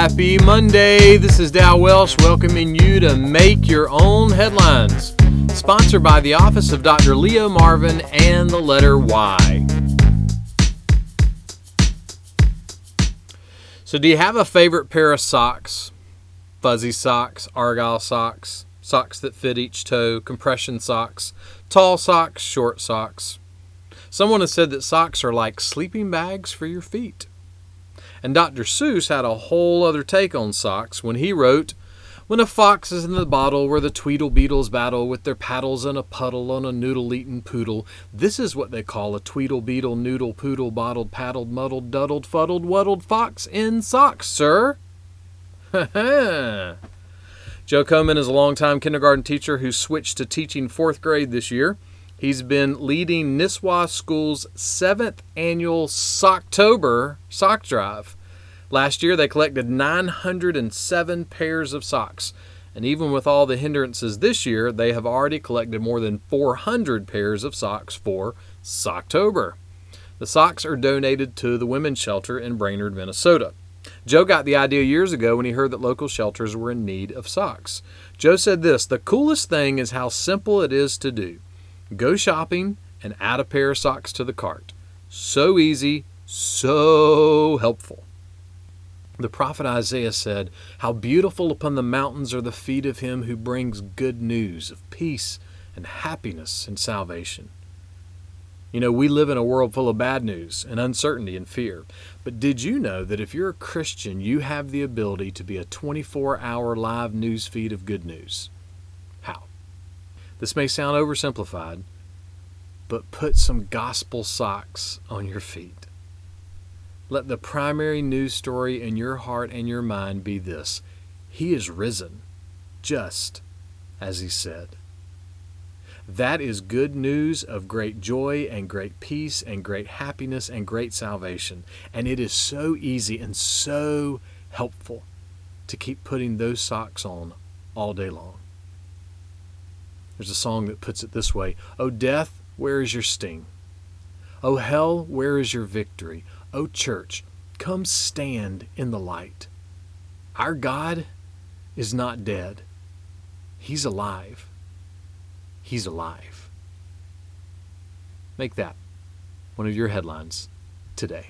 Happy Monday. This is Dow Welsh welcoming you to Make Your Own Headlines. Sponsored by the Office of Dr. Leo Marvin and the letter Y. So, do you have a favorite pair of socks? Fuzzy socks, argyle socks, socks that fit each toe, compression socks, tall socks, short socks. Someone has said that socks are like sleeping bags for your feet. And Dr. Seuss had a whole other take on socks when he wrote, When a fox is in the bottle where the Tweetle Beetles battle with their paddles in a puddle on a noodle eating poodle, this is what they call a Tweetle Beetle noodle poodle bottled paddled muddled duddled fuddled wuddled fox in socks, sir. Joe Coman is a longtime kindergarten teacher who switched to teaching fourth grade this year. He's been leading Nisswa School's seventh annual Socktober sock drive. Last year, they collected 907 pairs of socks. And even with all the hindrances this year, they have already collected more than 400 pairs of socks for Socktober. The socks are donated to the women's shelter in Brainerd, Minnesota. Joe got the idea years ago when he heard that local shelters were in need of socks. Joe said this The coolest thing is how simple it is to do. Go shopping and add a pair of socks to the cart. So easy, so helpful. The prophet Isaiah said, How beautiful upon the mountains are the feet of him who brings good news of peace and happiness and salvation. You know, we live in a world full of bad news and uncertainty and fear. But did you know that if you're a Christian, you have the ability to be a 24 hour live news feed of good news? This may sound oversimplified, but put some gospel socks on your feet. Let the primary news story in your heart and your mind be this He is risen, just as He said. That is good news of great joy and great peace and great happiness and great salvation. And it is so easy and so helpful to keep putting those socks on all day long. There's a song that puts it this way O death, where is your sting? O hell, where is your victory? O church, come stand in the light. Our God is not dead, He's alive. He's alive. Make that one of your headlines today.